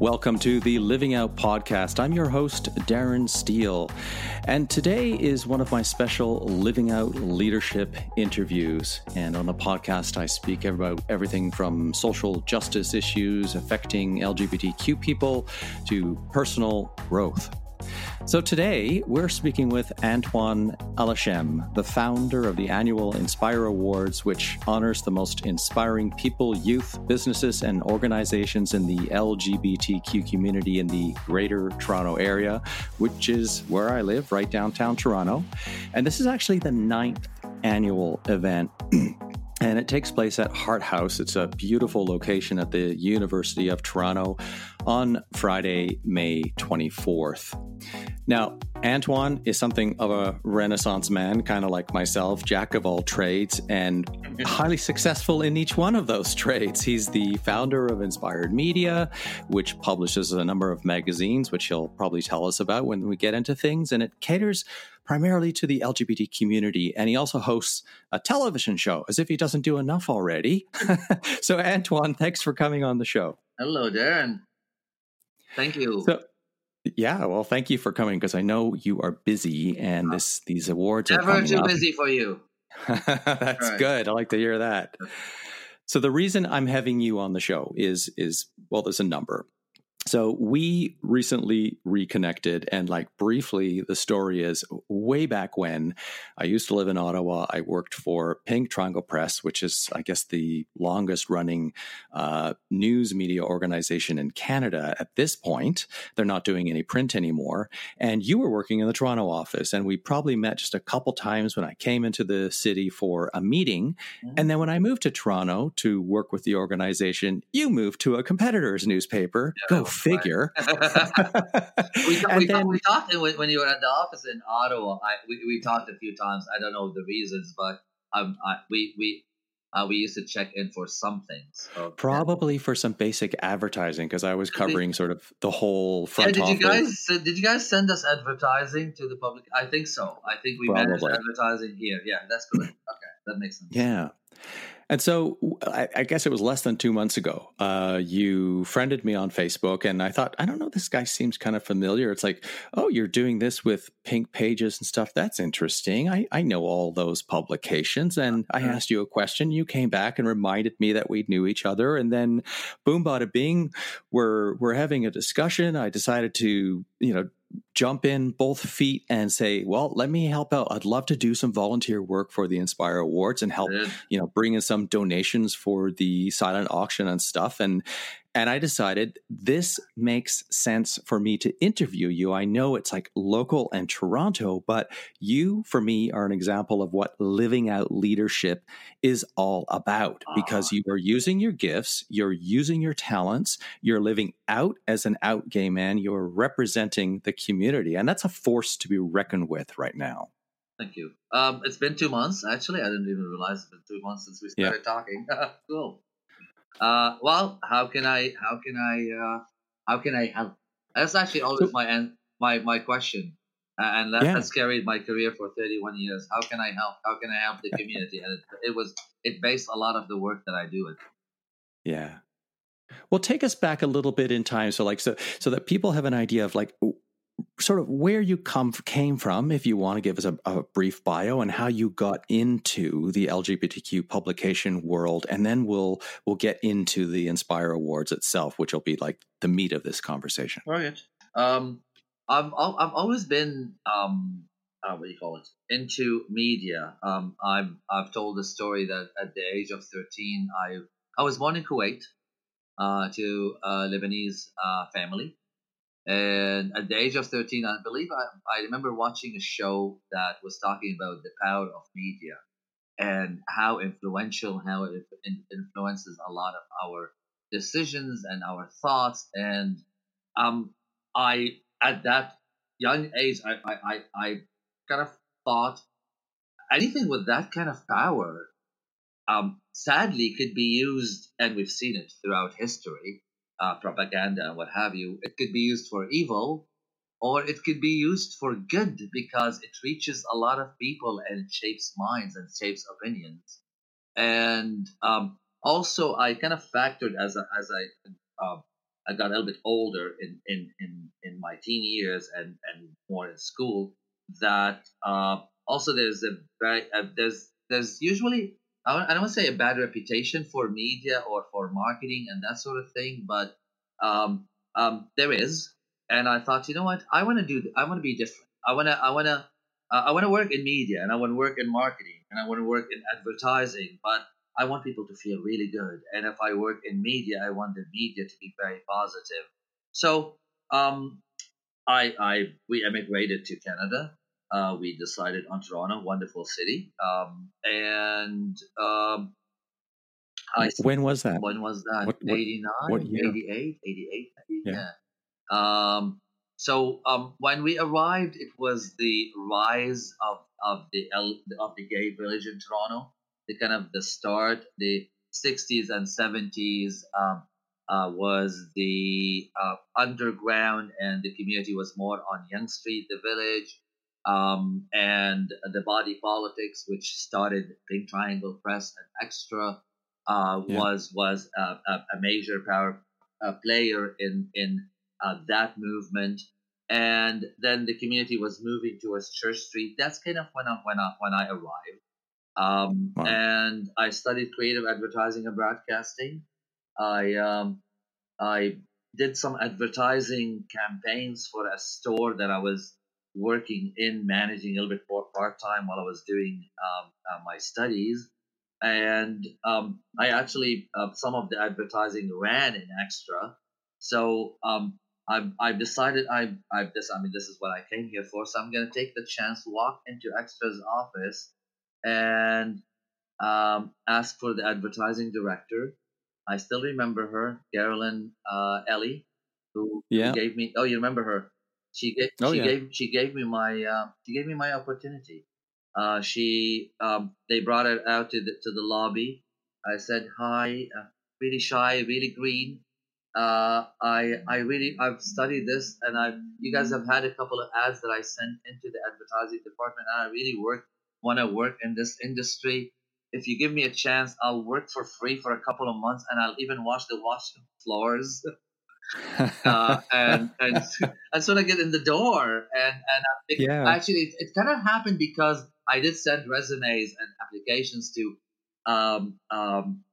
Welcome to the Living Out podcast. I'm your host, Darren Steele, and today is one of my special Living Out leadership interviews. And on the podcast, I speak about everything from social justice issues affecting LGBTQ people to personal growth. So today we're speaking with Antoine Elhashem, the founder of the annual Inspire Awards, which honors the most inspiring people, youth, businesses, and organizations in the LGBTQ community in the Greater Toronto Area, which is where I live, right downtown Toronto. And this is actually the ninth annual event. and it takes place at Hart House. It's a beautiful location at the University of Toronto on Friday, May 24th. Now, Antoine is something of a renaissance man, kind of like myself, jack of all trades, and highly successful in each one of those trades. He's the founder of Inspired Media, which publishes a number of magazines, which he'll probably tell us about when we get into things, and it caters primarily to the LGBT community. And he also hosts a television show, as if he doesn't do enough already. so, Antoine, thanks for coming on the show. Hello, Darren. Thank you. So, yeah, well, thank you for coming because I know you are busy, and this these awards Never are coming too up. busy for you. That's Right. good. I like to hear that. So the reason I'm having you on the show is is well, there's a number. So we recently reconnected, and like briefly, the story is way back when I used to live in Ottawa. I worked for Pink Triangle Press, which is, I guess, the longest running uh, news media organization in Canada at this point. They're not doing any print anymore. And you were working in the Toronto office, and we probably met just a couple times when I came into the city for a meeting. And then when I moved to Toronto to work with the organization, you moved to a competitor's newspaper. Yeah, Go. Figure. we, ta- we, ta- then- we talked when, when you were at the office in Ottawa. I, we, we talked a few times. I don't know the reasons, but um, I, we we uh, we used to check in for some things. So, Probably for some basic advertising because I was Could be. covering sort of the whole Yeah, front did you office. guys did you guys send us advertising to the public? I think so. I think we managed advertising here. Yeah, that's good. Okay, that makes sense. Yeah. And so I, I guess it was less than two months ago. Uh, you friended me on Facebook, and I thought, I don't know, this guy seems kind of familiar. It's like, oh, you're doing this with pink pages and stuff. That's interesting. I, I know all those publications. And I Mhm. asked you a question. You came back and reminded me that we knew each other. And then, boom, bada bing, we're we're having a discussion. I decided to, you know, jump in both feet and say, well, let me help out. I'd love to do some volunteer work for the Inspire Awards and help Good. you know bring in some donations for the silent auction and stuff and and i decided this makes sense for me to interview you i know it's like local and toronto but you for me are an example of what living out leadership is all about because you are using your gifts you're using your talents you're living out as an out gay man you're representing the community and that's a force to be reckoned with right now Thank you. Um, it's been two months actually. I didn't even realize it's been two months since we Yeah. started talking. cool. Uh, well, how can I? How can I? Uh, how can I help? That's actually always my end, my my question, uh, and that, Yeah. that's carried my career for 31 years. How can I help? How can I help the community? And it, it was it based a lot of the work that I do. It. Yeah. Well, take us back a little bit in time, so like so so that people have an idea of like sort of where you come came from, if you want to give us a, a brief bio, and how you got into the LGBTQ publication world, and then we'll we'll get into the Inspire Awards itself, which will be like the meat of this conversation. Right. Um, I've I've always been um, uh, what do you call it into media. Um, I've I've told the story that at the age of 13, I I was born in Kuwait, uh, to a Lebanese uh, family, and at the age of 13, I believe I I remember watching a show that was talking about the power of media and how influential how it influences a lot of our decisions and our thoughts. And um i at that young age i i i, I kind of thought anything with that kind of power um sadly could be used and we've seen it throughout history uh, propaganda and what have you it could be used for evil or it could be used for good because it reaches a lot of people and shapes minds and shapes opinions. And um, also, I kind of factored as a, as I uh, I got a little bit older in in in, in my teen years and and more in school, that uh, also there's a very uh, there's there's usually I don't, I don't say a bad reputation for media or for marketing and that sort of thing, but um, um, there is. And I thought, you know what? I want to do. I want to be different. I want to. I want to. Uh, I want to work in media, and I want to work in marketing, and I want to work in advertising. But I want people to feel really good. And if I work in media, I want the media to be very positive. So um, I, I we emigrated to Canada. Uh, we decided on Toronto, wonderful city. Um, and um, I, when was that? When was that? What, what, 89, what 88, 88, Yeah. yeah. Um, so um, when we arrived, it was the rise of, of the of the gay village in Toronto. The kind of the start, the 60s and 70s um, uh, was the uh, underground, and the community was more on Yonge Street, the village, um, and the body politics, which started Pink Triangle Press and Xtra, uh, Yeah. was was a, a, a major power uh, player in in uh, that movement. And then the community was moving towards Church Street. That's kind of when I when I when I arrived. Um, Wow. And I studied creative advertising and broadcasting. I um, I did some advertising campaigns for a store that I was working in, managing a little bit part time while I was doing um, uh, my studies. And um, I actually uh, some of the advertising ran in Xtra. So um, I I decided I I this I mean this is what I came here for. So I'm gonna take the chance, walk into Xtra's office, and um, ask for the advertising director. I still remember her, Carolyn uh, Ellie, who, who Yeah. gave me. Oh, you remember her? She gave. Oh, she yeah. gave. She gave me my. Uh, she gave me my opportunity. Uh, she. Um, they brought it out to the to the lobby. I said hi. Uh, really shy, really green. Uh, I I really I've studied this, and I you guys have had a couple of ads that I sent into the advertising department, and I really work want to work in this industry. If you give me a chance, I'll work for free for a couple of months, and I'll even wash the washroom floors. uh, and and and sort of get in the door, and and it, Yeah. actually it, it kind of happened because I did send resumes and applications to um, um,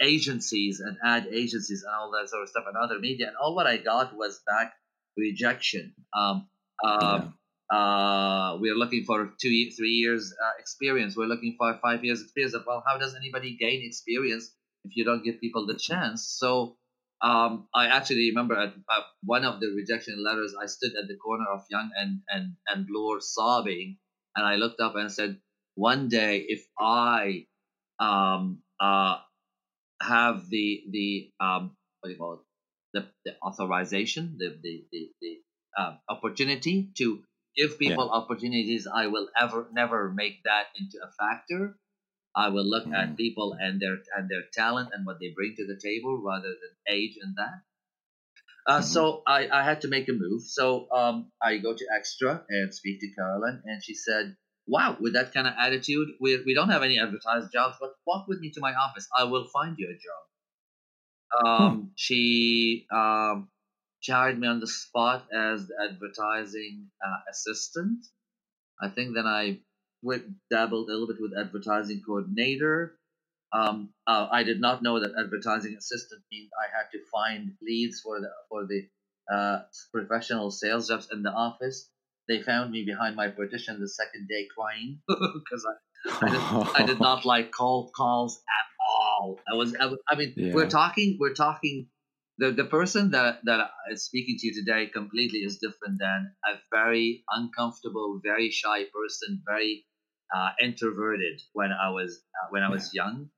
agencies and ad agencies and all that sort of stuff and other media, and all what I got was back rejection. Um, um, uh, we're looking for two, three years uh, experience. We're looking for five years experience. Well, how does anybody gain experience if you don't give people the chance? So um, I actually remember at, at one of the rejection letters, I stood at the corner of Yonge and and and Bloor sobbing, and I looked up and said, "One day, if I um, uh, have the the um, what do you call it, the, the authorization, the the the, the uh, opportunity to give people opportunities, I will ever never make that into a factor. I will look Mhm. at people and their and their talent and what they bring to the table rather than age and that. Uh, Mhm. So I, I had to make a move. So um, I go to Xtra and speak to Carolyn, and she said, "Wow, with that kind of attitude, we, we don't have any advertised jobs, but walk with me to my office. I will find you a job." Um, She um, she hired me on the spot as the advertising uh, assistant. I think then I went dabbled a little bit with advertising coordinator. Um, uh, I did not know that advertising assistant means I had to find leads for the for the uh, professional sales reps in the office. They found me behind my partition the second day crying because I, I, did, I did not like cold calls at all. I was I, was- I mean Yeah. we're talking we're talking the the person that that is speaking to you today completely is different than a very uncomfortable, very shy person, very uh, introverted when I was uh, when I was young.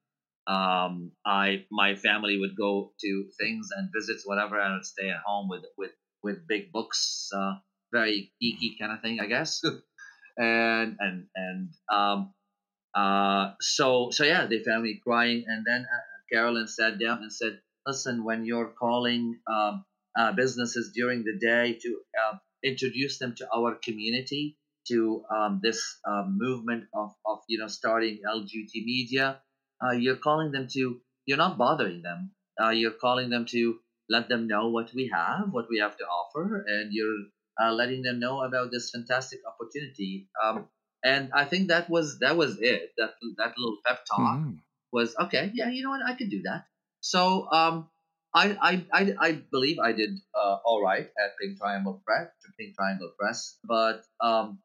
Um, I my family would go to things and visits, whatever, and I'd stay at home with with with big books, uh, very geeky kind of thing, I guess. and and and um, uh, so so yeah, they found me crying, and then uh, Carolyn sat down and said, "Listen, when you're calling um, uh, businesses during the day to uh, introduce them to our community, to um, this uh, movement of, of you know starting LGBT media, uh, you're calling them to you're not bothering them. Uh, you're calling them to let them know what we have, what we have to offer, and you're uh, letting them know about this fantastic opportunity. Um, and I think that was that was it. That that little pep talk mm-hmm. was okay. Yeah, you know what? I could do that. So um, I, I I I believe I did uh, all right at Pink Triangle Press, Pink Triangle Press, but um,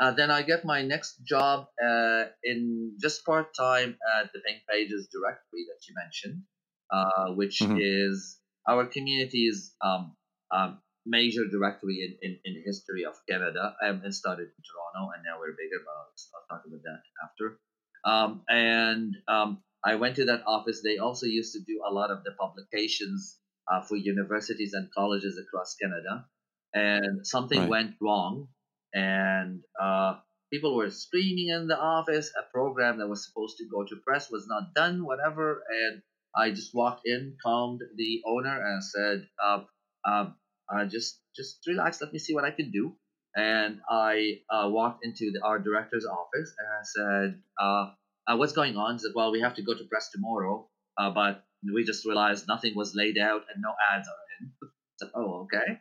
uh, then I get my next job uh, in just part time at the Pink Pages directory that you mentioned, uh, which mm-hmm. is our community's um, um, major directory in, in, in history of Canada. Um, it started in Toronto, and now we're bigger, but I'll, I'll talk about that after. Um, and um, I went to that office. They also used to do a lot of the publications uh, for universities and colleges across Canada. And something right. went wrong, and uh, people were screaming in the office. A program that was supposed to go to press was not done, whatever. And I just walked in, calmed the owner, and said, uh, uh, just just relax. Let me see what I can do. And I uh, walked into the, our director's office and I said, uh, uh, "What's going on?" He said, "Well, we have to go to press tomorrow, but we just realized nothing was laid out and no ads are in." Said, "Oh, okay.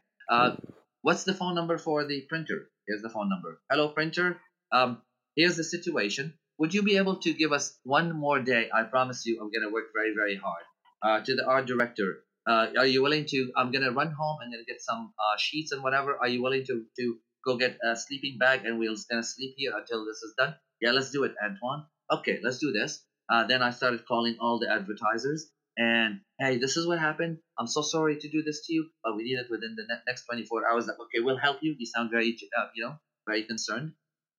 What's the phone number for the printer?" Here's the phone number. Hello, printer. Um, here's the situation. Would you be able to give us one more day? I promise you, I'm gonna work very, very hard. Uh, to the art director, uh, are you willing to? I'm gonna run home. I'm gonna get some uh, sheets and whatever. Are you willing to to go get a sleeping bag and we'll gonna sleep here until this is done? Yeah, let's do it, Antoine. Okay, let's do this. Uh, then I started calling all the advertisers and hey, this is what happened. I'm so sorry to do this to you, but we need it within the next 24 hours. Like, okay, we'll help you. You sound very, uh, you know, very concerned,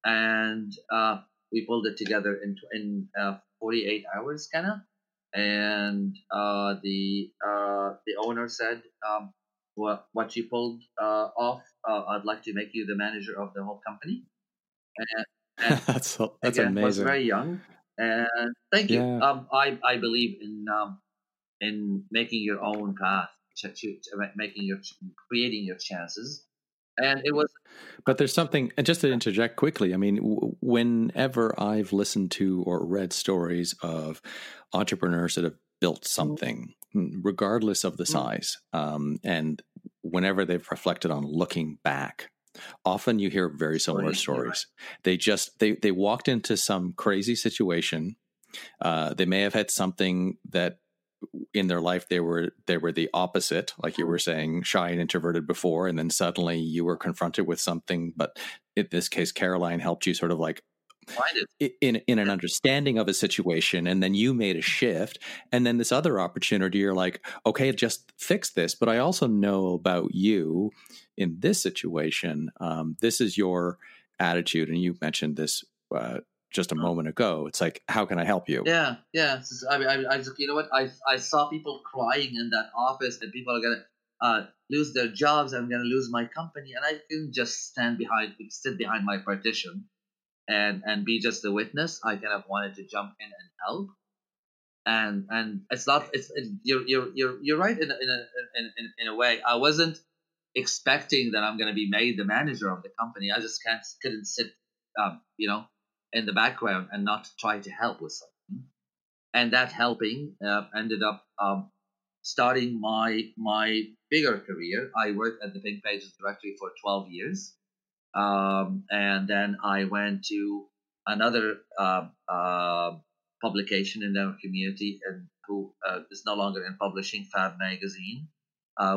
and uh, we pulled it together in in uh, 48 hours, kind of and uh, the uh, the owner said, um, "What what you pulled uh, off? Uh, I'd like to make you the manager of the whole company." And, and that's that's again, amazing. Was very young, and thank you. Yeah. Um, I I believe in um, in making your own path, to, to, to making your creating your chances and it was but there's something and just to interject quickly i mean whenever i've listened to or read stories of entrepreneurs that have built mm-hmm. something mm-hmm. regardless of the mm-hmm. size um, and whenever they've reflected on looking back often you hear very similar stories they just they they walked into some crazy situation uh, they may have had something that in their life they were they were the opposite like you were saying shy and introverted before and then suddenly you were confronted with something. But in this case caroline helped you sort of like find it in in an understanding of a situation and then you made a shift. And then this other opportunity you're like okay just fix this. But i also know about you in this situation. Um, this is your attitude and you mentioned this uh, just a moment ago. It's like, how can I help you? Yeah, yeah. I mean, I, I just, you know what? I, I saw people crying in that office that people are gonna uh, lose their jobs. I'm gonna lose my company, and I couldn't just stand behind, sit behind my partition, and and be just a witness. I kind of wanted to jump in and help. And and it's not. It's it, you're you're you're you're right in a, in a in, in, in a way. I wasn't expecting that I'm going to be made the manager of the company. I just can't couldn't sit, um, you know, in the background and not try to help with something. And that helping uh, ended up um, starting my my bigger career. I worked at the Pink Pages directory for 12 years. Um, and then I went to another uh, uh, publication in our community and who uh, is no longer in publishing, Fab Magazine.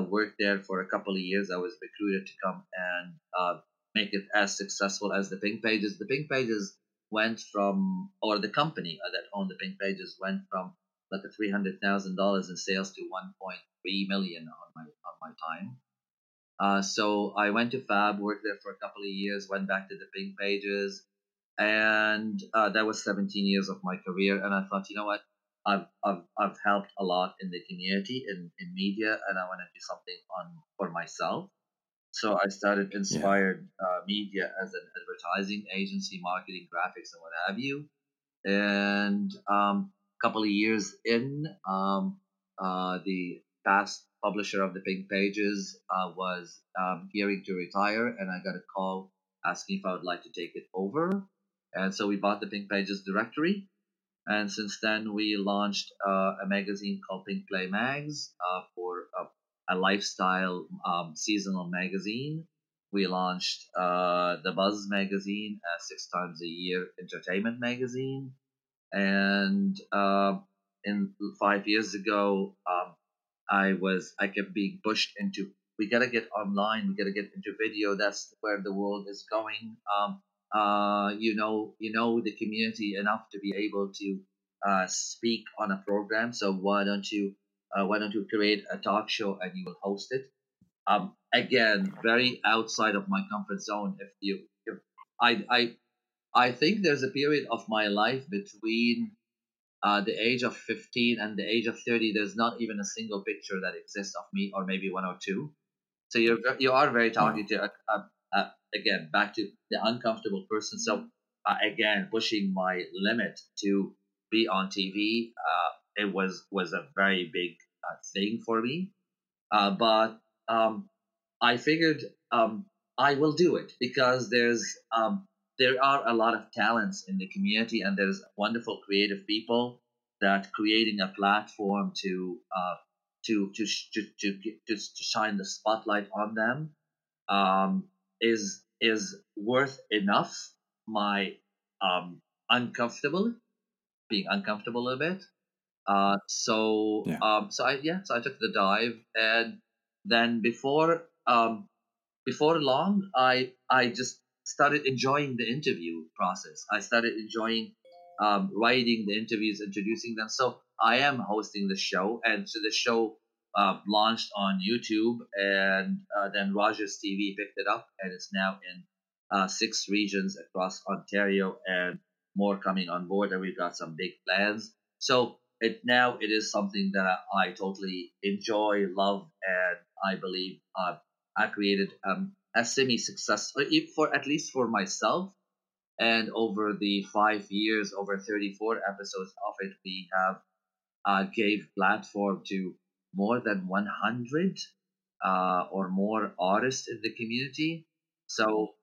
Worked there for a couple of years. I was recruited to come and uh, make it as successful as the Pink Pages. The Pink Pages went from, or the company uh, that owned the Pink Pages went from like a three hundred thousand dollars in sales to one point three million on my on my time. Uh, so I went to Fab, worked there for a couple of years, went back to the Pink Pages, and uh, that was 17 years of my career. And I thought, you know what, I've I've, I've helped a lot in the community in, in media, and I want to do something on for myself. So I started Inspired yeah. uh, Media as an advertising agency, marketing, graphics, and what have you. And um, a couple of years in, um, uh, the past publisher of the Pink Pages uh, was um, gearing to retire, and I got a call asking if I would like to take it over. And so we bought the Pink Pages directory. And since then, we launched uh, a magazine called Pink Play Mags uh, for uh, a lifestyle um, seasonal magazine. We launched uh, the Buzz magazine, a six times a year entertainment magazine, and uh, in five years ago, um, I was I kept being pushed into we gotta get online, we gotta get into video. That's where the world is going. Um, uh, you know, you know the community enough to be able to uh, speak on a program. So why don't you uh, why don't you create a talk show and you will host it? Um, again, very outside of my comfort zone. If you, if I, I, I think there's a period of my life between uh, the age of 15 and the age of 30. There's not even a single picture that exists of me, or maybe one or two. So you're you are very talkative. Uh, uh, again, back to the uncomfortable person. So uh, again, pushing my limit to be on TV. It was was a very big uh, thing for me. Uh, but um, I figured um, I will do it because there's um, there are a lot of talents in the community and there's wonderful creative people that creating a platform to uh, to, to, to, to, to, to shine the spotlight on them um, is is worth enough my um, uncomfortable being uncomfortable a bit uh, so yeah. um, so I yeah so I took the dive and then before um, before long I I just started enjoying the interview process. I started enjoying um, writing the interviews, introducing them. So I am hosting the show, and so the show uh, launched on YouTube, and uh, then Rogers TV picked it up, and it's now in uh, six regions across Ontario, and more coming on board. And we've got some big plans. So it now it is something that I, I totally enjoy, love, and I believe uh, I created um, a semi-successful, for at least for myself. And over the five years, over 34 episodes of it, we have uh, gave platform to more than 100 uh, or more artists in the community. So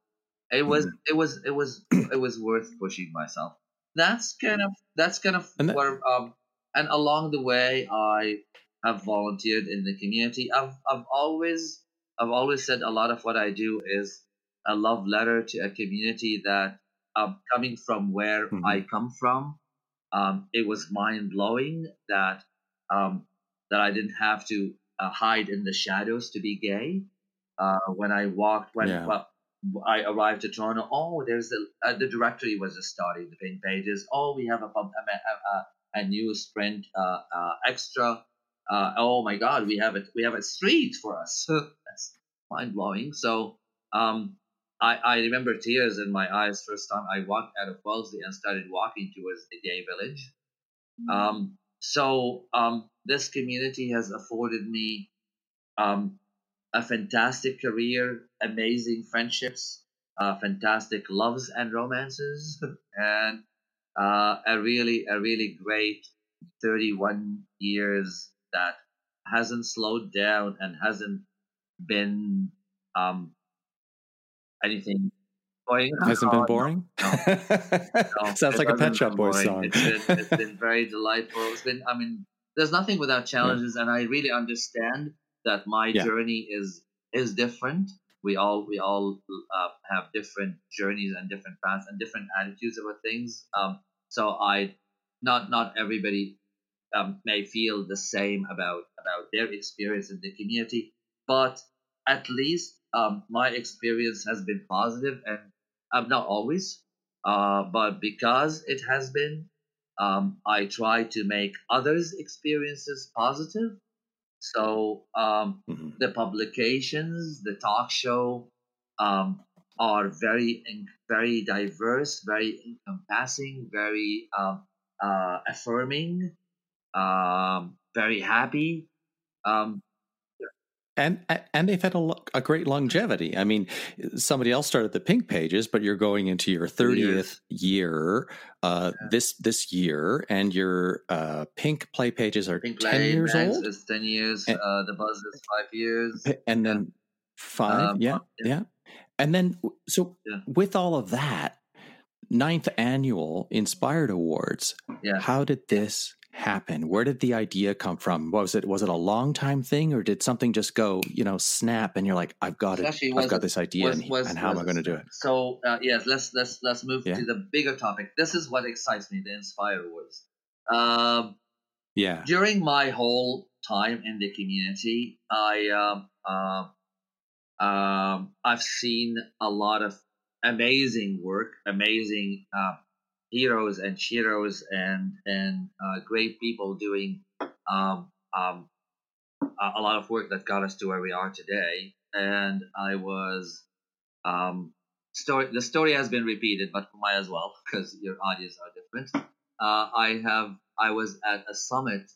it was mm-hmm. it was it was it was worth pushing myself. That's kind of that's kind of that, where um and along the way I have volunteered in the community. I've I've always I've always said a lot of what I do is a love letter to a community that um, coming from where mm-hmm. I come from, um, it was mind blowing that um, that I didn't have to uh, hide in the shadows to be gay. Uh, when I walked, when yeah. well, I arrived to Toronto, oh, there's the uh, the directory was just starting the pink pages. Oh, we have a a, a, a you spend uh, uh, Xtra. Uh, oh my God, we have it. We have a street for us. That's mind blowing. So um, I, I remember tears in my eyes first time I walked out of Wellesley and started walking towards the gay village. Mm-hmm. Um, so um, this community has afforded me um, a fantastic career, amazing friendships, uh, fantastic loves and romances, and uh, a really a really great 31 years that hasn't slowed down and hasn't been um, anything boring. Hasn't been boring. No. no Sounds like a Pet Shop Boys song. It's been, it's been very delightful. It's been. I mean, there's nothing without challenges, and I really understand that my yeah. journey is is different. We all we all uh, have different journeys and different paths and different attitudes about things. Um, so I, not not everybody um, may feel the same about about their experience in the community, but at least um, my experience has been positive and um, not always, uh, but because it has been, um, I try to make others' experiences positive. So um, mm-hmm. the publications, the talk show, um, are very very diverse, very encompassing, very um, uh, affirming, um, very happy. And and they've had a, a great longevity. I mean, somebody else started the pink pages, but you're going into your thirtieth year uh, yeah. this this year, and your uh, pink play pages are pink ten years old. Is ten years. And, uh, the buzz is five years, and then five. Um, yeah, yeah, yeah, and then so yeah. with all of that, ninth annual Inspired Awards. Yeah. How did this happen? Where did the idea come from? Was it was it a long time thing, or did something just go, you know, snap, and you're like, I've got it, I've got this idea, was, and, was, and, how was, am I going to do it? So uh, yes, let's let's let's move yeah. to the bigger topic. This is what excites me: the Inspire Awards. Um, yeah. During my whole time in the community, I um, uh, um, I've seen a lot of amazing work, amazing uh, heroes and heroes and and uh, great people doing um, um, a lot of work that got us to where we are today. And I was um, story. The story has been repeated, but might as well because your audience are different. Uh, I have. I was at a summit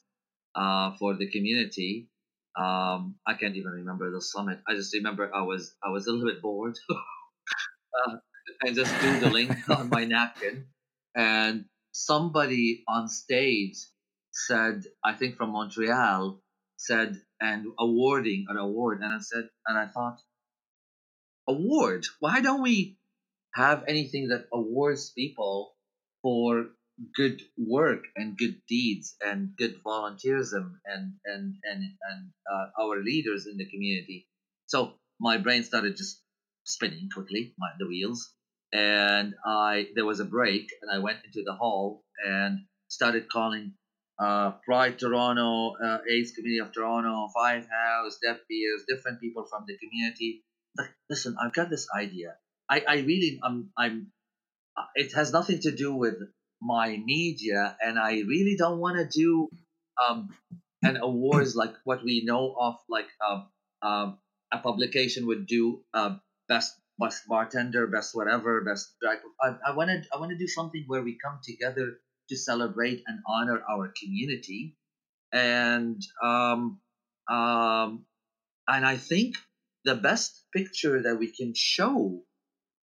uh, for the community. Um, I can't even remember the summit. I just remember I was I was a little bit bored uh, and just doodling on my napkin and somebody on stage said, I think from Montreal, said, and awarding an award. And I said, and I thought, award? Why don't we have anything that awards people for good work and good deeds and good volunteerism and and and and uh, our leaders in the community. So my brain started just spinning quickly, my, the wheels, and I there was a break, and I went into the hall and started calling uh, Pride Toronto, uh, AIDS Committee of Toronto, Fife House, Deaf different people from the community. Like, listen, I've got this idea. I, I really, I'm, I'm. Uh, it has nothing to do with my media, and I really don't want to do um, an awards like what we know of, like um, um, a publication would do, uh, best best bartender, best whatever, best drag. I, I want to I want to do something where we come together to celebrate and honor our community, and um, um, and I think the best picture that we can show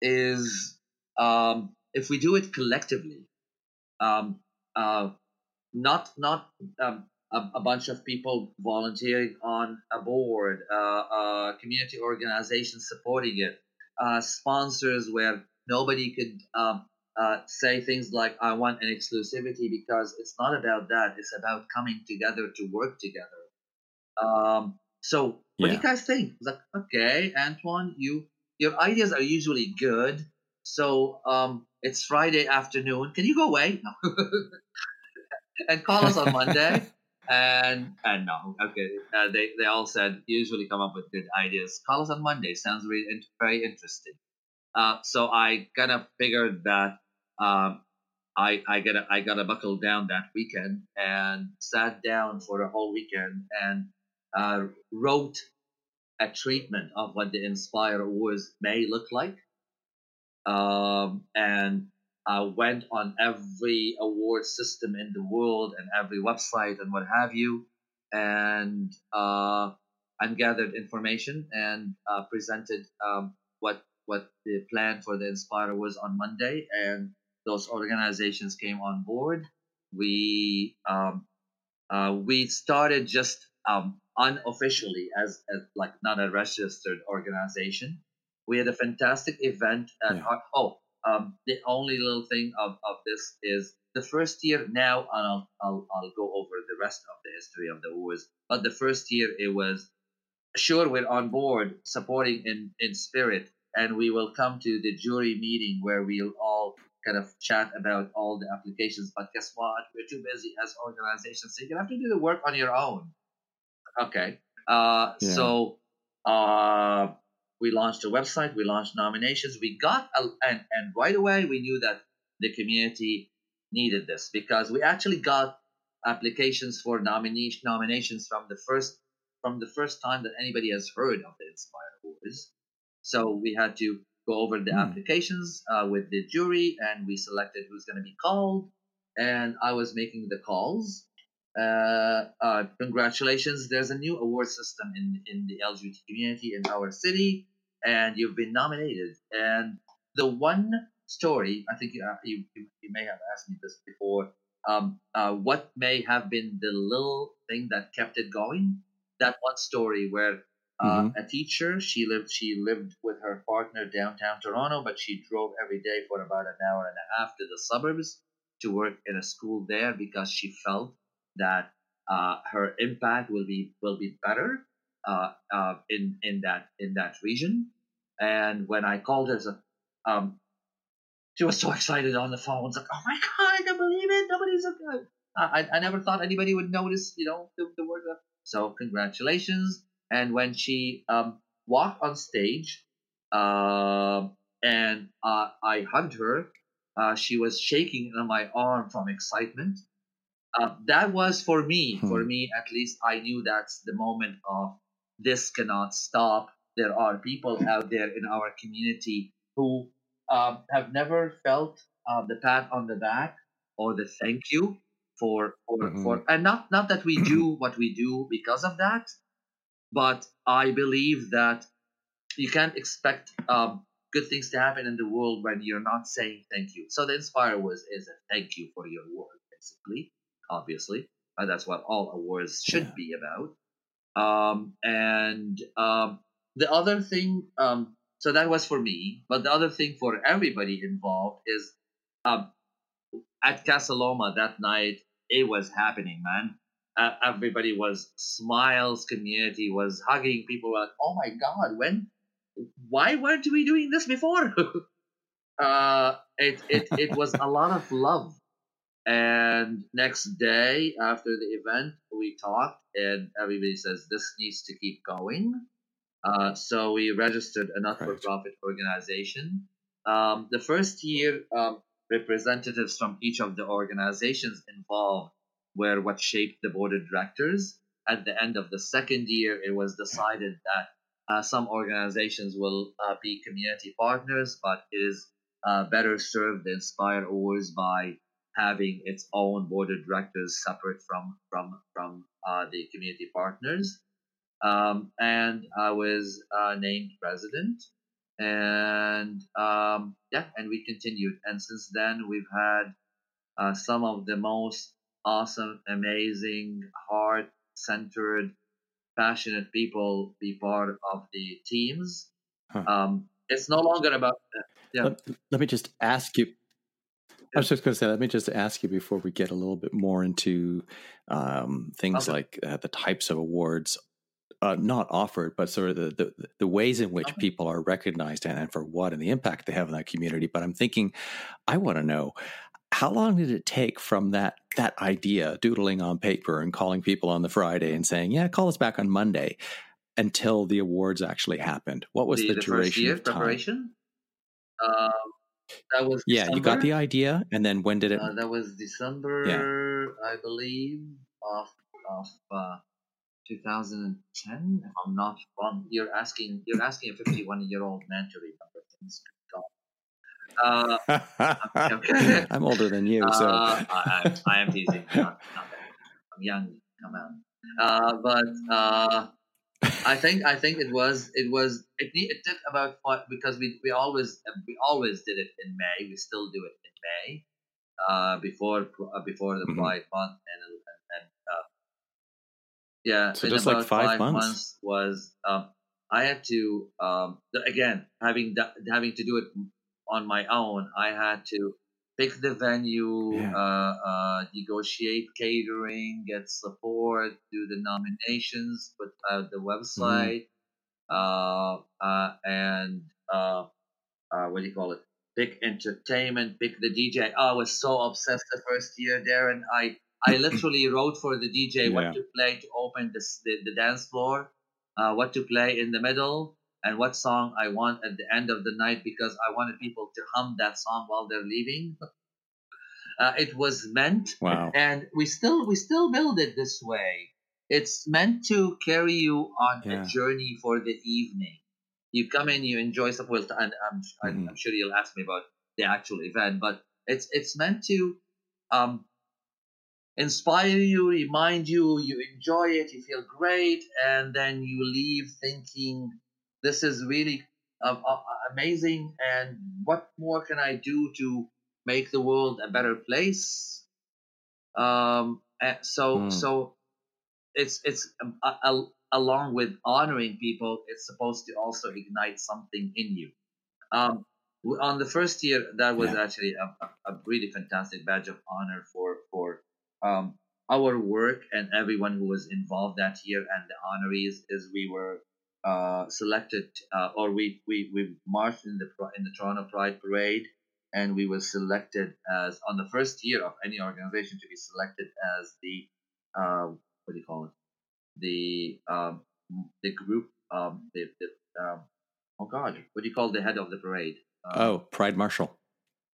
is um, if we do it collectively, um, uh, not not um, a, a, bunch of people volunteering on a board, uh, a community organization supporting it, uh, sponsors where nobody could um, uh, say things like "I want an exclusivity" because it's not about that. It's about coming together to work together. Um, so, what yeah. do you guys think? Like, okay, Antoine, you your ideas are usually good. So, um, it's Friday afternoon. Can you go away? And call us on Monday. And and no, okay. Uh, they they all said usually come up with good ideas. Call us on Monday. Sounds really very interesting. Uh, so I kind of figured that um, I I gotta I gotta buckle down that weekend and sat down for the whole weekend and uh, wrote a treatment of what the Inspire Awards may look like. Um, and I went on every award system in the world and every website and what have you, and uh, and gathered information and uh, presented um, what what the plan for the Inspire was on Monday, and those organizations came on board. We um, uh, we started just um, unofficially as, as like not a registered organization. We had a fantastic event at yeah. our, oh um, the only little thing of, of this is the first year now, and I'll, I'll, I'll go over the rest of the history of the wars. But the first year, it was sure we're on board, supporting in, in spirit, and we will come to the jury meeting where we'll all kind of chat about all the applications. But guess what? We're too busy as organizations, so you're gonna have to do the work on your own. Okay. Uh, yeah. So uh, we launched a website, we launched nominations, we got, a, and, and right away we knew that the community needed this because we actually got applications for nomination nominations from the first from the first time that anybody has heard of the Inspire Awards. So we had to go over the hmm. applications uh, with the jury, and we selected who's going to be called. And I was making the calls, uh, uh, congratulations. There's a new award system in, in the LGBT community in our city, and you've been nominated. And the one story, I think you, uh, you, you may have asked me this before, um, uh, what may have been the little thing that kept it going? That one story where uh, mm-hmm. a teacher, she lived, she lived with her partner downtown Toronto, but she drove every day for about an hour and a half to the suburbs to work in a school there because she felt that uh, her impact will be will be better in in that in that region. And when I called her, um, she was so excited on the phone. It's like, oh my god, I can't believe it! Nobody's okay. I, I never thought anybody would notice, you know, the, the word. So congratulations. And when she um, walked on stage, uh, and uh, I hugged her, uh, she was shaking on my arm from excitement. Uh, that was for me, hmm. for me at least, I knew that's the moment of this cannot stop. There are people out there in our community who um, have never felt uh, the pat on the back or the thank you for for, mm-hmm. for and not not that we do what we do because of that, but I believe that you can't expect um, good things to happen in the world when you're not saying thank you. So the Inspire was is a thank you for your work, basically, obviously. And that's what all awards should yeah. be about. Um, and um, the other thing, um, so that was for me, but the other thing for everybody involved is um, at Casa Loma that night, it was happening, man. Uh, everybody was smiles, community was hugging. People were like, "Oh my god, when? Why weren't we doing this before?" uh, it it it was a lot of love. And next day after the event, we talked, and everybody says this needs to keep going. Uh, so we registered a not-for-profit organization. Um, the first year, um, representatives from each of the organizations involved were what shaped the board of directors. At the end of the second year, it was decided that uh, some organizations will uh, be community partners, but is uh, better served the Inspire Awards by having its own board of directors separate from from from uh, the community partners. Um, and I was uh, named president and um, yeah, and we continued. And since then, we've had uh, some of the most awesome, amazing, heart-centered, passionate people be part of the teams. Huh. Um, it's no longer about. Uh, yeah. Let, let, me just ask you. I was just going to say, let me just ask you before we get a little bit more into um, things okay. like uh, the types of awards uh, not offered, but sort of the, the, the ways in which okay. people are recognized and, and for what and the impact they have in that community. But I'm thinking, I want to know how long did it take from that that idea, doodling on paper and calling people on the Friday and saying, "Yeah, call us back on Monday," until the awards actually happened? What was the, the, the duration of time? preparation? Um, that was yeah. You got the idea, and then when did it? Uh, that was December, yeah. I believe, of of uh, 2010, if I'm not wrong. You're asking you're asking a 51 year old man to remember things. Uh, I'm older than you, so uh, I, I, am teasing. Not, not I'm young. Come on. Uh, but uh, I think I think it was it was it, it took about five, because we we always we always did it in May. We still do it in May. Uh, before uh, before the mm-hmm. Pride Month and and, uh, yeah, so just like five, five months. months. was um, I had to um, again having having to do it on my own. I had to pick the venue, yeah. uh, uh, negotiate catering, get support, do the nominations, put out the website, mm-hmm. uh, and uh, uh, what do you call it? Pick entertainment, pick the DJ. Oh, I was so obsessed the first year, Darren. I I literally wrote for the DJ yeah. what to play to open this, the, the dance floor, uh, what to play in the middle, and what song I want at the end of the night because I wanted people to hum that song while they're leaving. Uh, it was meant, wow. and we still we still build it this way. It's meant to carry you on yeah. a journey for the evening. You come in, you enjoy stuff. Well, and I'm, mm-hmm. I'm sure you'll ask me about the actual event, but it's it's meant to um, inspire you, remind you, you enjoy it, you feel great, and then you leave thinking, this is really uh, amazing, and what more can I do to make the world a better place? Um, so, mm. so it's it's um, a, a, along with honoring people, it's supposed to also ignite something in you. Um, on the first year, that was yeah. actually a, a, really fantastic badge of honor for for um, our work and everyone who was involved that year and the honorees is we were uh, selected uh, or we, we we marched in the in the Toronto Pride Parade and we were selected as on the first year of any organization to be selected as the uh, what do you call it? The um, the group um, the, the um, oh god what do you call the head of the parade? Um, oh Pride Marshal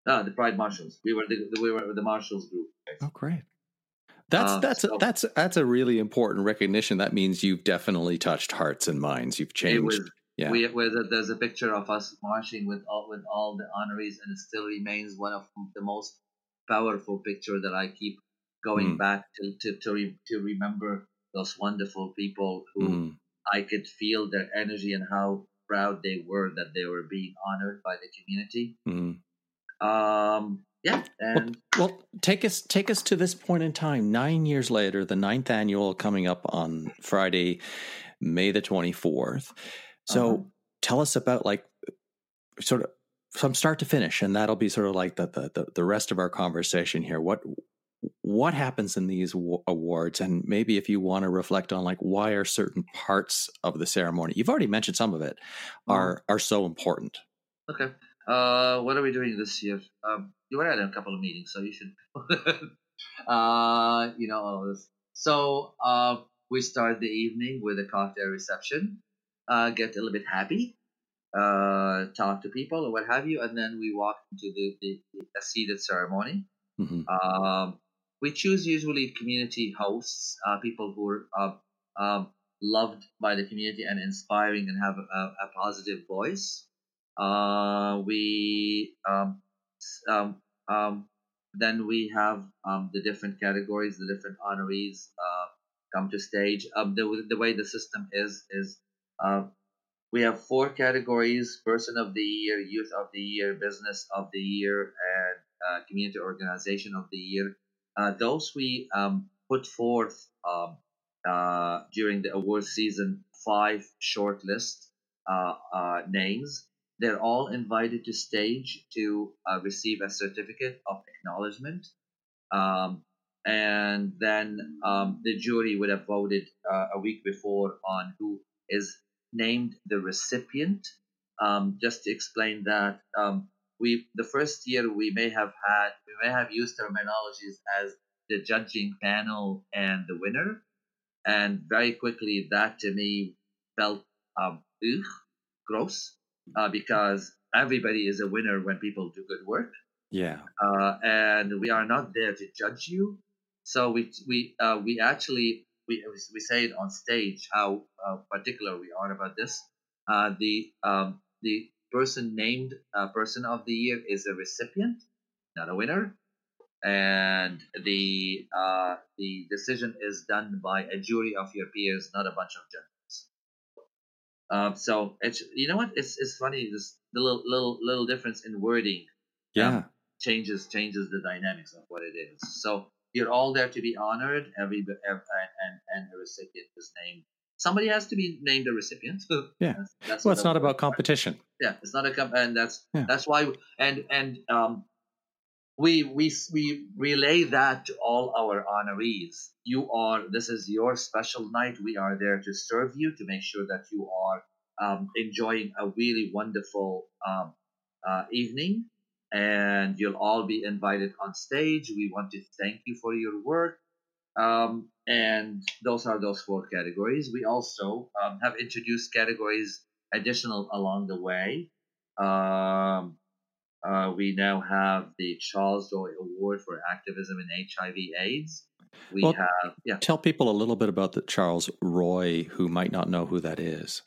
ah the Pride Marshals. We were the, we were the Marshals group oh great that's uh, that's so, that's that's a really important recognition. That means you've definitely touched hearts and minds. You've changed. Was, yeah. We, where there's a picture of us marching with all with all the honorees, and it still remains one of the most powerful picture that I keep going mm. back to to to, re, to remember those wonderful people who mm. I could feel their energy and how proud they were that they were being honored by the community. Mm. Um, yeah, and well, well, take us take us to this point in time. Nine years later, the ninth annual coming up on Friday, May the twenty fourth. So, uh-huh. tell us about like sort of from start to finish, and that'll be sort of like the the the rest of our conversation here. What what happens in these awards and maybe if you want to reflect on like why are certain parts of the ceremony you've already mentioned some of it uh-huh. are are so important okay uh, what are we doing this year? Um, you were at a couple of meetings, so you should, uh, you know, all this. So uh, we start the evening with a cocktail reception, uh, get a little bit happy, uh, talk to people or what have you, and then we walk into the, the, the seated ceremony. Mm-hmm. Um, we choose usually community hosts, uh, people who are uh, um, loved by the community and inspiring and have a, a positive voice. Uh, we um, um, um, then we have um, the different categories, the different honorees uh, come to stage. Um, the, the way the system is is uh, we have four categories: person of the year, youth of the year, business of the year, and uh, community organization of the year. Uh, those we um, put forth um, uh, during the award season five short list uh, names they're all invited to stage to uh, receive a certificate of acknowledgement. Um, and then um, the jury would have voted uh, a week before on who is named the recipient. Um, just to explain that, um, we the first year we may have had we may have used terminologies as the judging panel and the winner, and very quickly that to me felt um, ugh, gross uh, because everybody is a winner when people do good work. Yeah. Uh, and we are not there to judge you. So we we uh, we actually we we say it on stage how uh, particular we are about this. Uh, the um, the person named uh, person of the year is a recipient, not a winner, and the uh, the decision is done by a jury of your peers, not a bunch of judges. Um, so it's you know what it's it's funny this the little little little difference in wording. Yeah. Um, changes changes the dynamics of what it is. So you're all there to be honored. Every, every and and the recipient is named. Somebody has to be named a recipient. yeah. That's, that's well, it's not about competition. Yeah, it's not a comp, and that's yeah. that's why. And and um, we we we relay that to all our honorees. You are this is your special night. We are there to serve you to make sure that you are um, enjoying a really wonderful um, uh, evening, and you'll all be invited on stage. We want to thank you for your work. Um, and those are those four categories. We also um, have introduced categories additional along the way. Um, uh, we now have the Charles Roy Award for Activism in HIV/AIDS. We well, have yeah. Tell people a little bit about the Charles Roy who might not know who that is.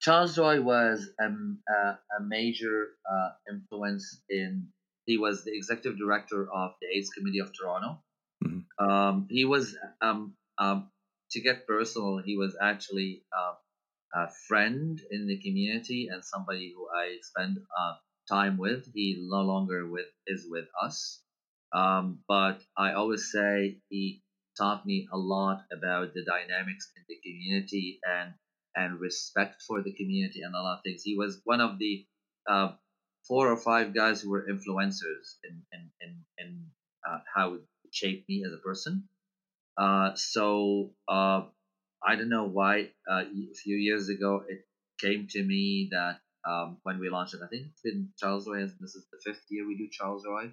Charles Roy was a, a, a major uh, influence in. He was the executive director of the AIDS Committee of Toronto. Mm-hmm. Um, he was, um, um, to get personal, he was actually uh, a friend in the community and somebody who I spent uh, time with. He no longer with is with us. Um, but I always say he taught me a lot about the dynamics in the community and and respect for the community and a lot of things. He was one of the uh, four or five guys who were influencers in in in, in uh, how it shaped me as a person. Uh, so uh, I don't know why. Uh, a few years ago, it came to me that um, when we launched it, I think it's been Charles Roy. This is the fifth year we do Charles Roy.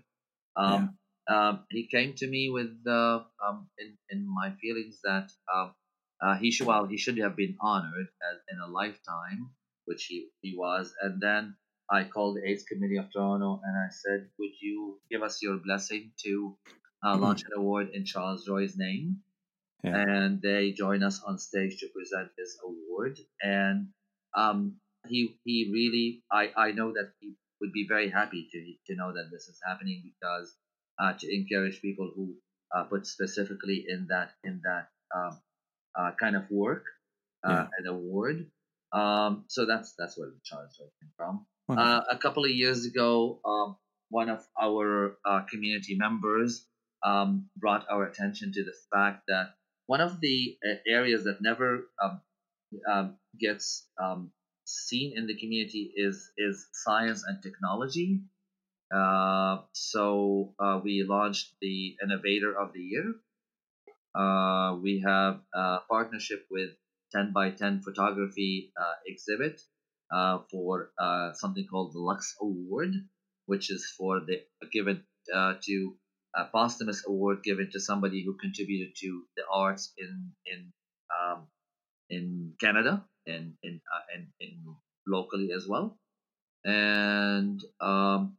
Um, yeah. um, he came to me with uh, um, in in my feelings that um, uh, he should well he should have been honored as, in a lifetime, which he he was, and then I called the AIDS Committee of Toronto and I said, Would you give us your blessing to uh, mm-hmm. launch an award in Charles Roy's name? Yeah. And they join us on stage to present his award. And um, he he really, I, I know that he would be very happy to, to know that this is happening because uh, to encourage people who uh, put specifically in that in that um, uh, kind of work uh, yeah. an award. Um, so that's that's where the Charles Roy came from. Uh, a couple of years ago, um, one of our uh, community members um, brought our attention to the fact that one of the uh, areas that never um, um gets um, seen in the community is is science and technology. Uh, so uh, we launched the Innovator of the Year. Uh, we have a partnership with 10 by 10 photography exhibit uh, for uh, something called the Lux Award, which is for the given uh, to a posthumous award given to somebody who contributed to the arts in in um, in Canada and in, and in locally as well. And um,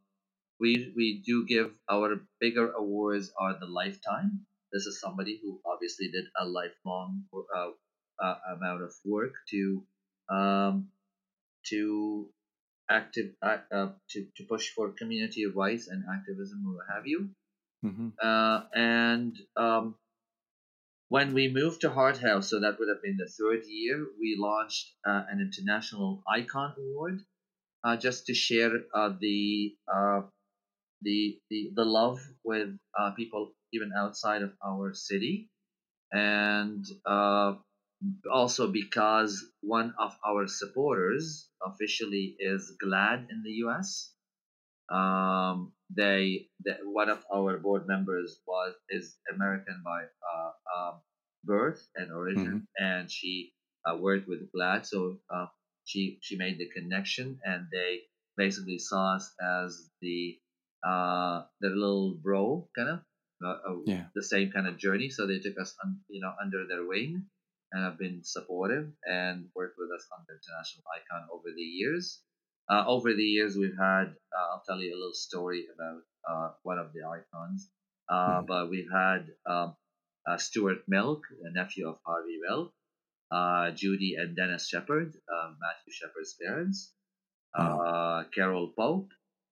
we we do give our bigger awards are the lifetime. This is somebody who obviously did a lifelong uh, uh, amount of work to um, to active uh, uh, to, to push for community rights and activism or what have you. Mm-hmm. Uh, and um, when we moved to Hart House, so that would have been the third year, we launched uh, an international icon award uh, just to share uh, the, the the the love with people even outside of our city, and also because one of our supporters officially is GLAAD in the US. Um, they, they, one of our board members was is American by uh, uh, birth and origin, mm-hmm. and she uh, worked with GLAAD, so uh, she she made the connection, and they basically saw us as the uh, the little bro kind of uh, yeah. the same kind of journey. So they took us, un, you know, under their wing, and have been supportive and worked with us on the international icon over the years. Uh, over the years, we've had, uh, I'll tell you a little story about uh, one of the icons, mm-hmm. but we've had um, uh, Stuart Milk, a nephew of Harvey Milk, uh, Judy and Dennis Shepard, Matthew Shepard's parents, mm-hmm. Carole Pope,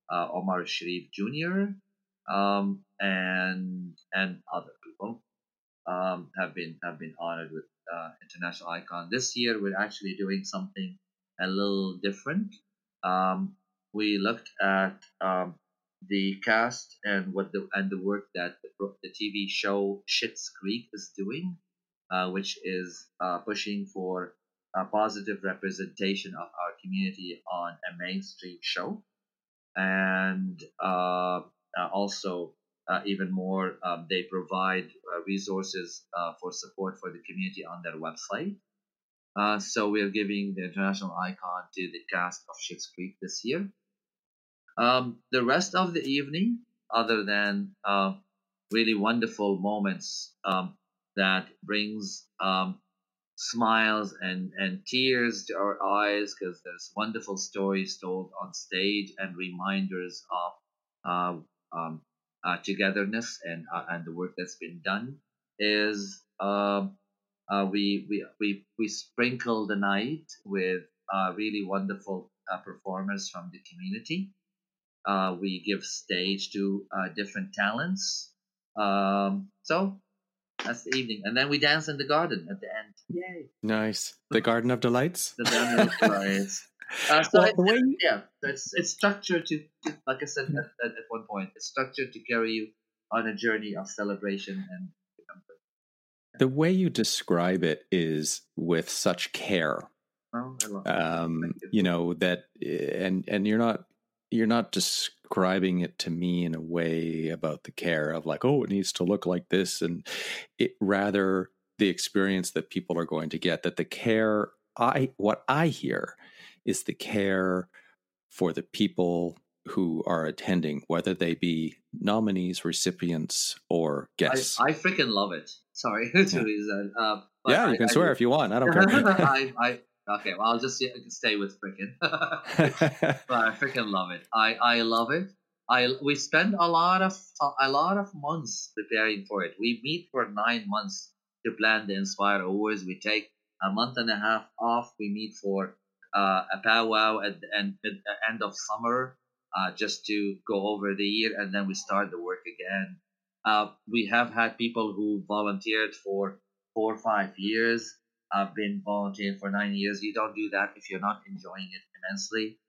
Omar Sharif Jr., um, and and other people um, have been have been honored with uh, international icon. This year, we're actually doing something a little different. Um, we looked at um, the cast and what the and the work that the, TV show Schitt's Creek is doing, uh, which is uh, pushing for a positive representation of our community on a mainstream show, and uh, uh also uh, even more, um, they provide uh, resources for support for the community on their website. Uh, so we are giving the international icon to the cast of Schitt's Creek this year. Um, the rest of the evening, other than uh, really wonderful moments um, that brings um, smiles and, and tears to our eyes because there's wonderful stories told on stage and reminders of uh, um, togetherness and uh, and the work that's been done is um, uh, we, we we we sprinkle the night with uh, really wonderful uh, performers from the community. Uh, we give stage to different talents. Um, so that's the evening, and then we dance in the garden at the end. Yay! Nice, the Garden of Delights. The Garden of Delights. Uh, so well, way... yeah, it's it's structured to, to like I said at, at, at, one point, it's structured to carry you on a journey of celebration and comfort. The way you describe it is with such care. Oh, um, you. you know that, and and you're not you're not describing it to me in a way about the care of like, oh, it needs to look like this, and it rather the experience that people are going to get. That the care I what I hear is the care for the people who are attending, whether they be nominees, recipients, or guests. I, I freaking love it. Sorry to that. Uh, yeah, you can I, swear I, if you want. I don't care. I, I, okay, well, I'll just stay with freaking. but I freaking love it. I, I love it. I we spend a lot of a lot of months preparing for it. We meet for nine months to plan the Inspire Awards. We take a month and a half off. We meet for uh, a powwow at the end, at the end of summer uh, just to go over the year, and then we start the work again. Uh, we have had people who volunteered for four or five years. I've been volunteering for nine years. You don't do that if you're not enjoying it immensely.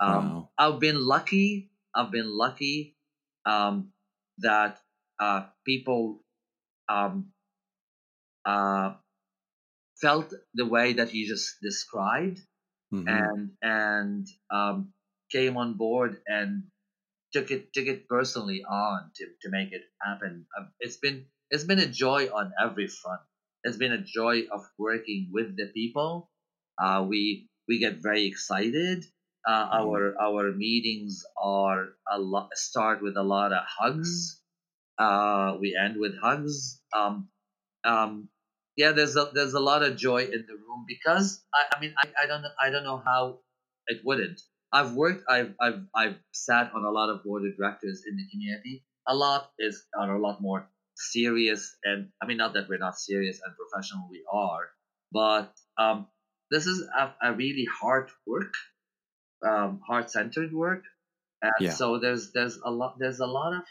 Um, wow. I've been lucky. I've been lucky um, that uh, people um, uh, felt the way that you just described, mm-hmm. and and um, came on board and took it took it personally on to, to make it happen. Um, it's been it's been a joy on every front. It's been a joy of working with the people. Uh, we we get very excited. Uh, mm-hmm. our our meetings are a lot start with a lot of hugs. Uh, we end with hugs. Um, um, yeah, there's a there's a lot of joy in the room because I, I mean I, I don't I don't know how it wouldn't. I've worked, I've, I've, I've sat on a lot of board of directors in the community. A lot is are a lot more serious, and I mean, not that we're not serious and professional, we are, but um, this is a, a really hard work, um, heart centered work, and yeah. so there's there's a lot there's a lot of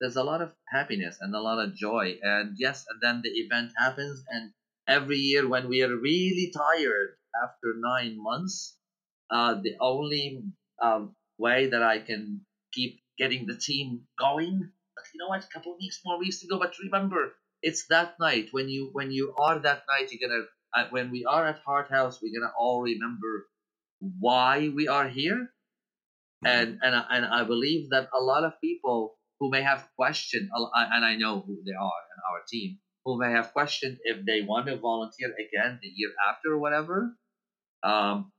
there's a lot of happiness and a lot of joy, and yes, and then the event happens, and every year when we are really tired after nine months uh, the only um, way that I can keep getting the team going. But you know what? A couple of weeks, more weeks to go. But remember, it's that night when you when you are that night. You're gonna uh, when we are at Hart House, we're gonna all remember why we are here. Mm-hmm. And and and I believe that a lot of people who may have questioned, and I know who they are in our team, who may have questioned if they want to volunteer again the year after or whatever. Um,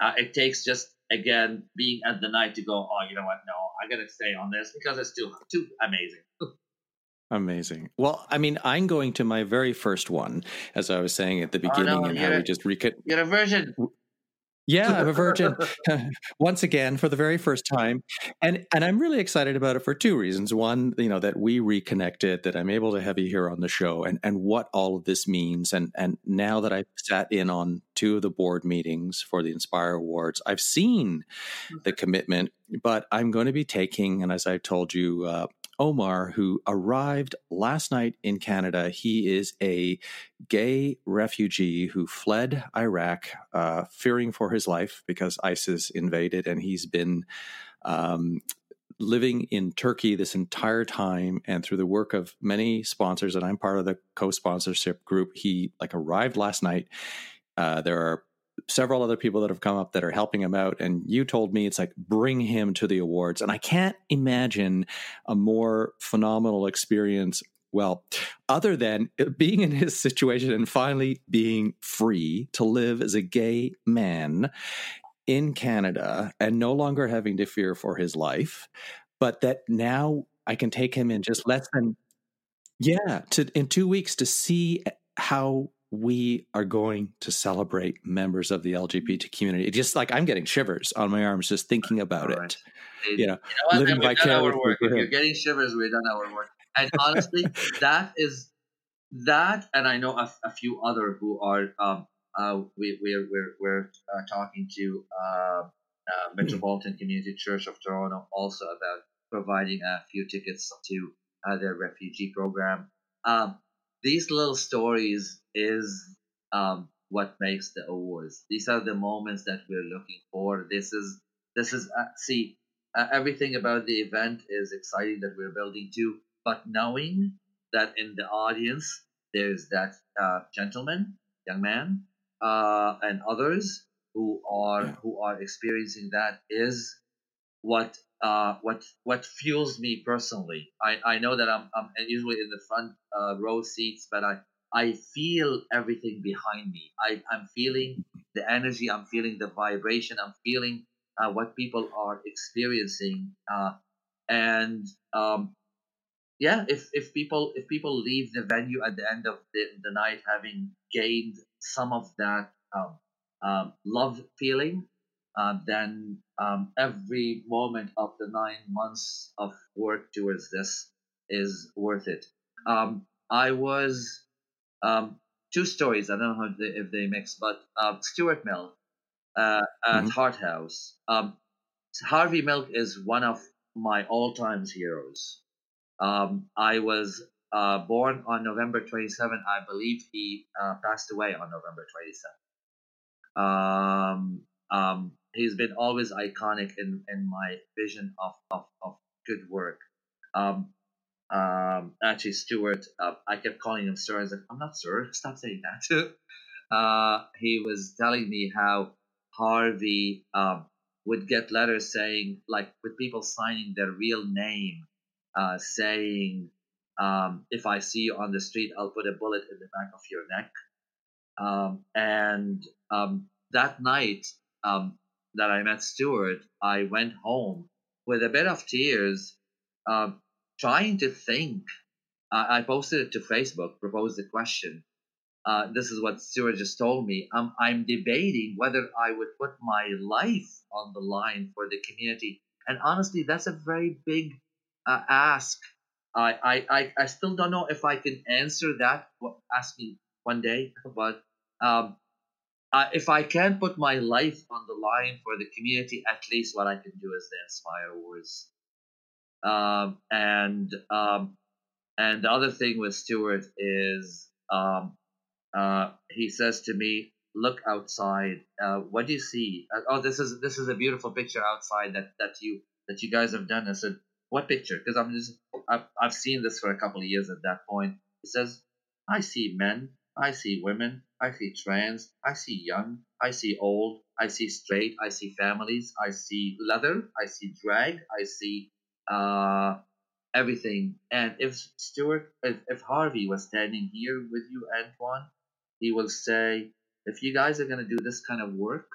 uh, it takes just again being at the night to go. Oh, you know what? No, I gotta stay on this because it's too too amazing. Amazing. Well, I mean, I'm going to my very first one, as I was saying at the beginning, oh, no, and how we just recut. You're a virgin. Yeah, I'm a virgin. Once again for the very first time, and and I'm really excited about it for two reasons. One, you know, that we reconnected, that I'm able to have you here on the show, and and what all of this means, and and now that I've sat in on two of the board meetings for the Inspire Awards, I've seen the commitment, but I'm going to be taking, and as I told you, uh, Omar, who arrived last night in Canada. He is a gay refugee who fled Iraq, uh, fearing for his life because ISIS invaded, and he's been um, living in Turkey this entire time. And through the work of many sponsors, and I'm part of the co-sponsorship group, he like arrived last night. Uh, there are several other people that have come up that are helping him out. And you told me it's like bring him to the awards. And I can't imagine a more phenomenal experience. Well, other than being in his situation and finally being free to live as a gay man in Canada and no longer having to fear for his life, but that now I can take him in just less than yeah, to in 2 weeks to see how we are going to celebrate members of the LGBT community. It just like I'm getting shivers on my arms just thinking about right. it. You know, you know living vicariously. You're getting shivers. We've done our work, and honestly, that is that. And I know a, a few other who are. Um, uh, we we're we're we're uh, talking to uh, uh, Metropolitan Community Church of Toronto also about providing a few tickets to uh, their refugee program. Um, these little stories is um, what makes the awards. These are the moments that we're looking for. This is this is uh, see uh, everything about the event is exciting that we're building to, but knowing that in the audience there's that uh, gentleman, young man, uh, and others who are who are experiencing that is what uh, what what fuels me personally. I, I know that I'm, I'm usually in the front uh, row seats, but I I feel everything behind me. I I'm feeling the energy. I'm feeling the vibration. I'm feeling uh, what people are experiencing. Uh, and um, yeah, if, if people if people leave the venue at the end of the, the night having gained some of that um, um, love feeling, uh, then um, every moment of the nine months of work towards this is worth it. Um, I was um, two stories. I don't know they, if they mix, but uh, Stuart Milk uh, at mm-hmm. Hart House. Um, Harvey Milk is one of my all-time heroes. Um, I was uh, born on November 27. I believe he uh, passed away on November 27. Um, um, he's been always iconic in, in my vision of, of, of good work. Um, um, actually, Stuart, uh, I kept calling him sir. I was like, I'm not sir. Stop saying that. uh, he was telling me how Harvey um, would get letters saying, like, with people signing their real name, uh, saying, um, if I see you on the street, I'll put a bullet in the back of your neck. Um, and um, that night um, that I met Stuart, I went home with a bit of tears, uh, trying to think. I posted it to Facebook, proposed the question uh, this is what Stuart just told me. Um, I'm debating whether I would put my life on the line for the community. And honestly, that's a very big uh, ask. I, I, I, I still don't know if I can answer that. Ask me one day. But um, uh, if I can put my life on the line for the community, at least what I can do is the Inspire Awards. Um, and um, and the other thing with Stuart is um, uh, he says to me, "Look outside. Uh, what do you see? Uh, oh, this is this is a beautiful picture outside that that you that you guys have done." I said, "What picture?" Because I'm just I've, I've seen this for a couple of years at that point. He says, "I see men. I see women. I see trans. I see young. I see old. I see straight. I see families. I see leather. I see drag. I see." Uh, everything. And if Stuart, if, if Harvey was standing here with you, Antoine, he will say, if you guys are going to do this kind of work,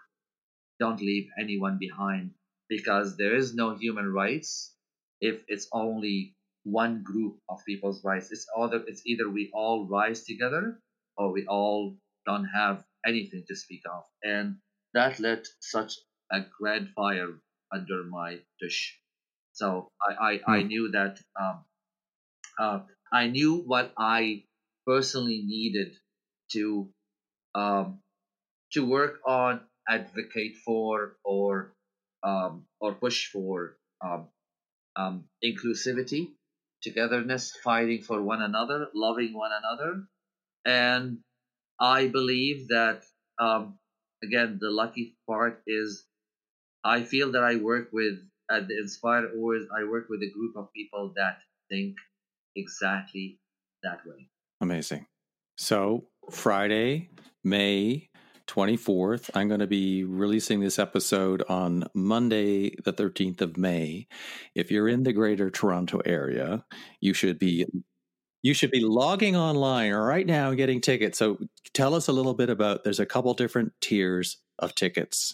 don't leave anyone behind because there is no human rights if it's only one group of people's rights. It's either it's either we all rise together or we all don't have anything to speak of. And that lit such a grand fire under my dish. So I, I, I hmm. knew that um, uh, I knew what I personally needed to um, to work on, advocate for, or um, or push for um, um, inclusivity, togetherness, fighting for one another, loving one another, and I believe that um, again the lucky part is I feel that I work with at the Inspired Awards I work with a group of people that think exactly that way. Amazing. So Friday, May 24th. I'm going to be releasing this episode on Monday, the 13th of May. If you're in the greater Toronto area, you should be you should be logging online right now and getting tickets. So tell us a little bit about there's a couple different tiers of tickets.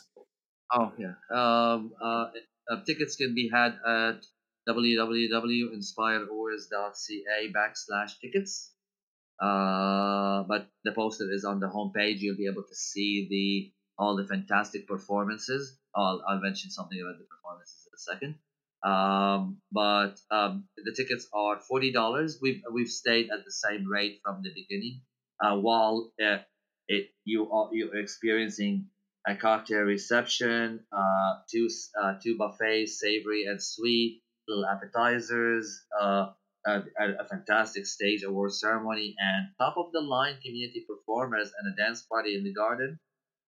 Oh yeah. Um, uh, uh, tickets can be had at www.inspireawards.ca backslash tickets. Uh, but the poster is on the homepage. You'll be able to see the all the fantastic performances. I'll, I'll mention something about the performances in a second. Um, but um, the tickets are forty dollars. We've we've stayed at the same rate from the beginning. Uh, while uh, it you are you're experiencing a cocktail reception, uh, two uh, two buffets, savory and sweet, little appetizers, uh, a, a, fantastic stage award ceremony, and top of the line community performers and a dance party in the garden.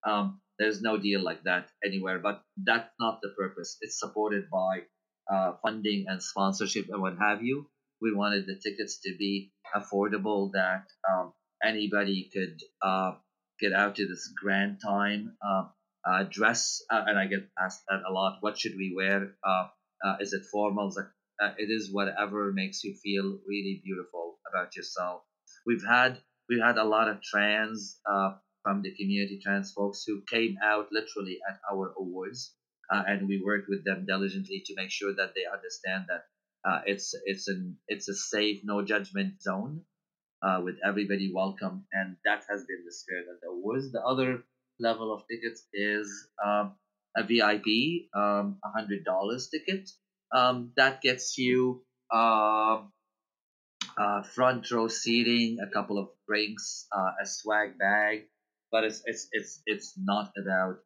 Um, there's no deal like that anywhere, but that's not the purpose. It's supported by uh, funding and sponsorship and what have you. We wanted the tickets to be affordable, that um, anybody could uh, get out to this grand time. Uh, uh, dress, uh, and I get asked that a lot. What should we wear? Uh, is it formal? It, is whatever makes you feel really beautiful about yourself. We've had we've had a lot of trans from the community, trans folks who came out literally at our awards, uh, and we worked with them diligently to make sure that they understand that uh, it's it's an it's a safe, no judgment zone uh, with everybody welcome, and that has been the spirit of the awards. The other level of tickets is um, a VIP, um, hundred dollars ticket. Um, that gets you um, uh, front row seating, a couple of drinks, uh, a swag bag, but it's it's it's it's not about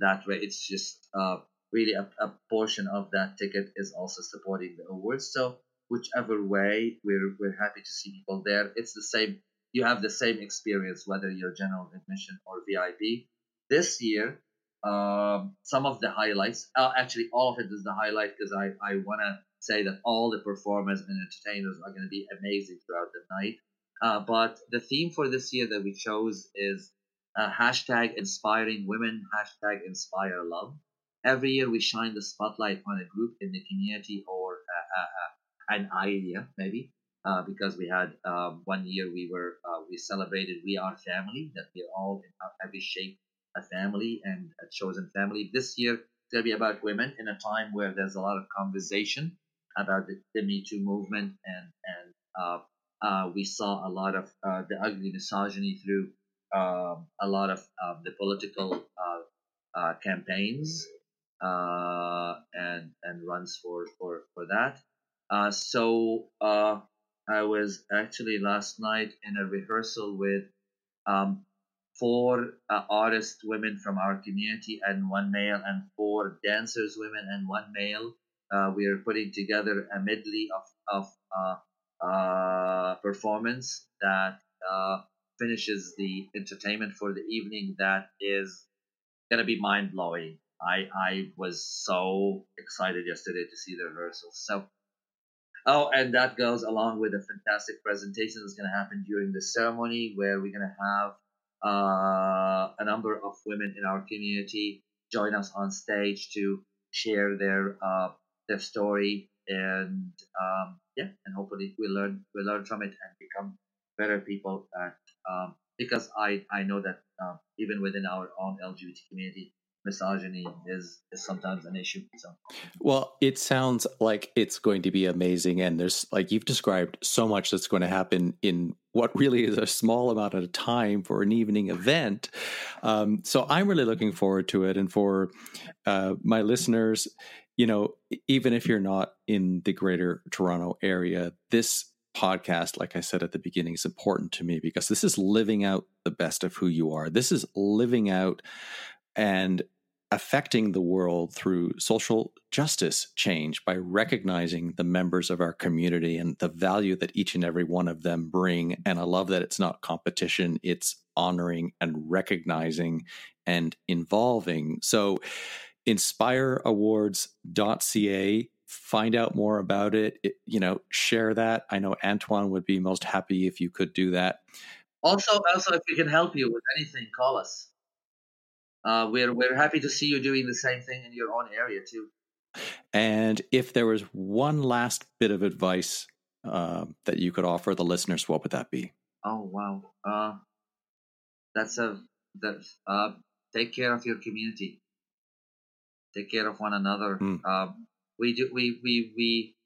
that way. It's just uh, really a, a portion of that ticket is also supporting the awards. So whichever way, we're we're happy to see people there. It's the same. You have the same experience whether you're general admission or VIP. This year, um, some of the highlights, uh, actually all of it is the highlight because I I want to say that all the performers and entertainers are going to be amazing throughout the night. Uh, but the theme for this year that we chose is uh, hashtag inspiring women, hashtag inspire love. Every year we shine the spotlight on a group in the community or uh, uh, uh, an idea, maybe. Uh, because we had um, one year we were we celebrated we are family that we're all in every shape a family and a chosen family. This year it's gonna be about women in a time where there's a lot of conversation about the, the Me Too movement, and and uh, uh, we saw a lot of uh, the ugly misogyny through um, a lot of um, the political uh, uh, campaigns uh, and and runs for for for that. so I was actually last night in a rehearsal with um, four uh, artist women from our community and one male and four dancers women and one male uh, we are putting together a medley of, of uh, uh, performance that uh, finishes the entertainment for the evening that is going to be mind blowing. I, I was so excited yesterday to see the rehearsal. So, oh, and that goes along with a fantastic presentation that's going to happen during the ceremony where we're going to have uh, a number of women in our community join us on stage to share their uh, their story, and um, yeah, and hopefully we learn we learn from it and become better people. Um, because I I know that um, even within our own LGBT community, misogyny is is sometimes an issue. So, well, it sounds like it's going to be amazing, and there's like you've described so much that's going to happen in what really is a small amount of time for an evening event. Um, so I'm really looking forward to it, and for uh, my listeners, you know, even if you're not in the greater Toronto area, this podcast, like I said at the beginning, is important to me because this is living out the best of who you are. This is living out and affecting the world through social justice change by recognizing the members of our community and the value that each and every one of them bring. And I love that it's not competition, it's honoring and recognizing and involving. So, inspireawards.ca find out more about it. it. you know share that i know antoine would be most happy if you could do that also also if we can help you with anything call us uh, we're we're happy to see you doing the same thing in your own area too and if there was one last bit of advice uh, that you could offer the listeners what would that be oh wow uh, that's a that uh, take care of your community take care of one another. Mm. Um, we do we we we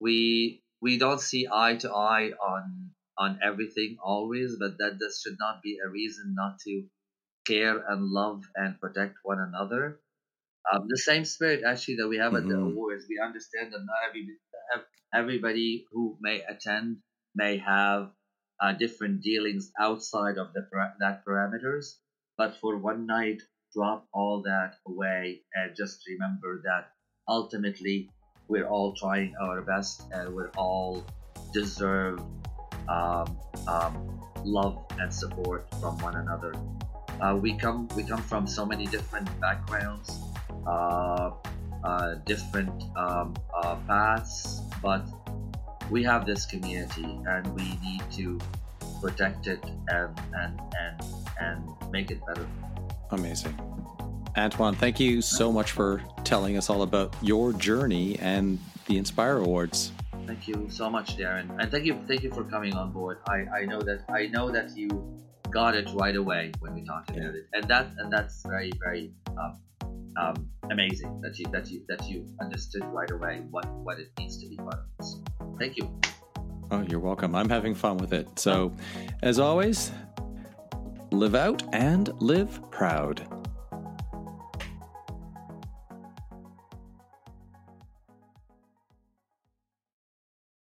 we we don't see eye to eye on on everything always, but that this should not be a reason not to care and love and protect one another. Um, the same spirit actually that we have mm-hmm. at the mm-hmm. awards. We understand that not every everybody who may attend may have uh, different dealings outside of the that parameters, but for one night drop all that away and just remember that ultimately we're all trying our best and we're all deserve um, um, love and support from one another. Uh, we come we come from so many different backgrounds, uh, uh, different um, uh, paths, but we have this community and we need to protect it and and and and make it better. Amazing. Antoine, thank you so much for telling us all about your journey and the Inspire Awards. Thank you so much, Darren, and thank you, thank you for coming on board. I, I know that I know that you got it right away when we talked about yeah. it, and that and that's very very um, um, amazing that you that you that you understood right away what what it means to be part of this. Thank you. Oh, you're welcome. I'm having fun with it. So, as always, live out and live proud.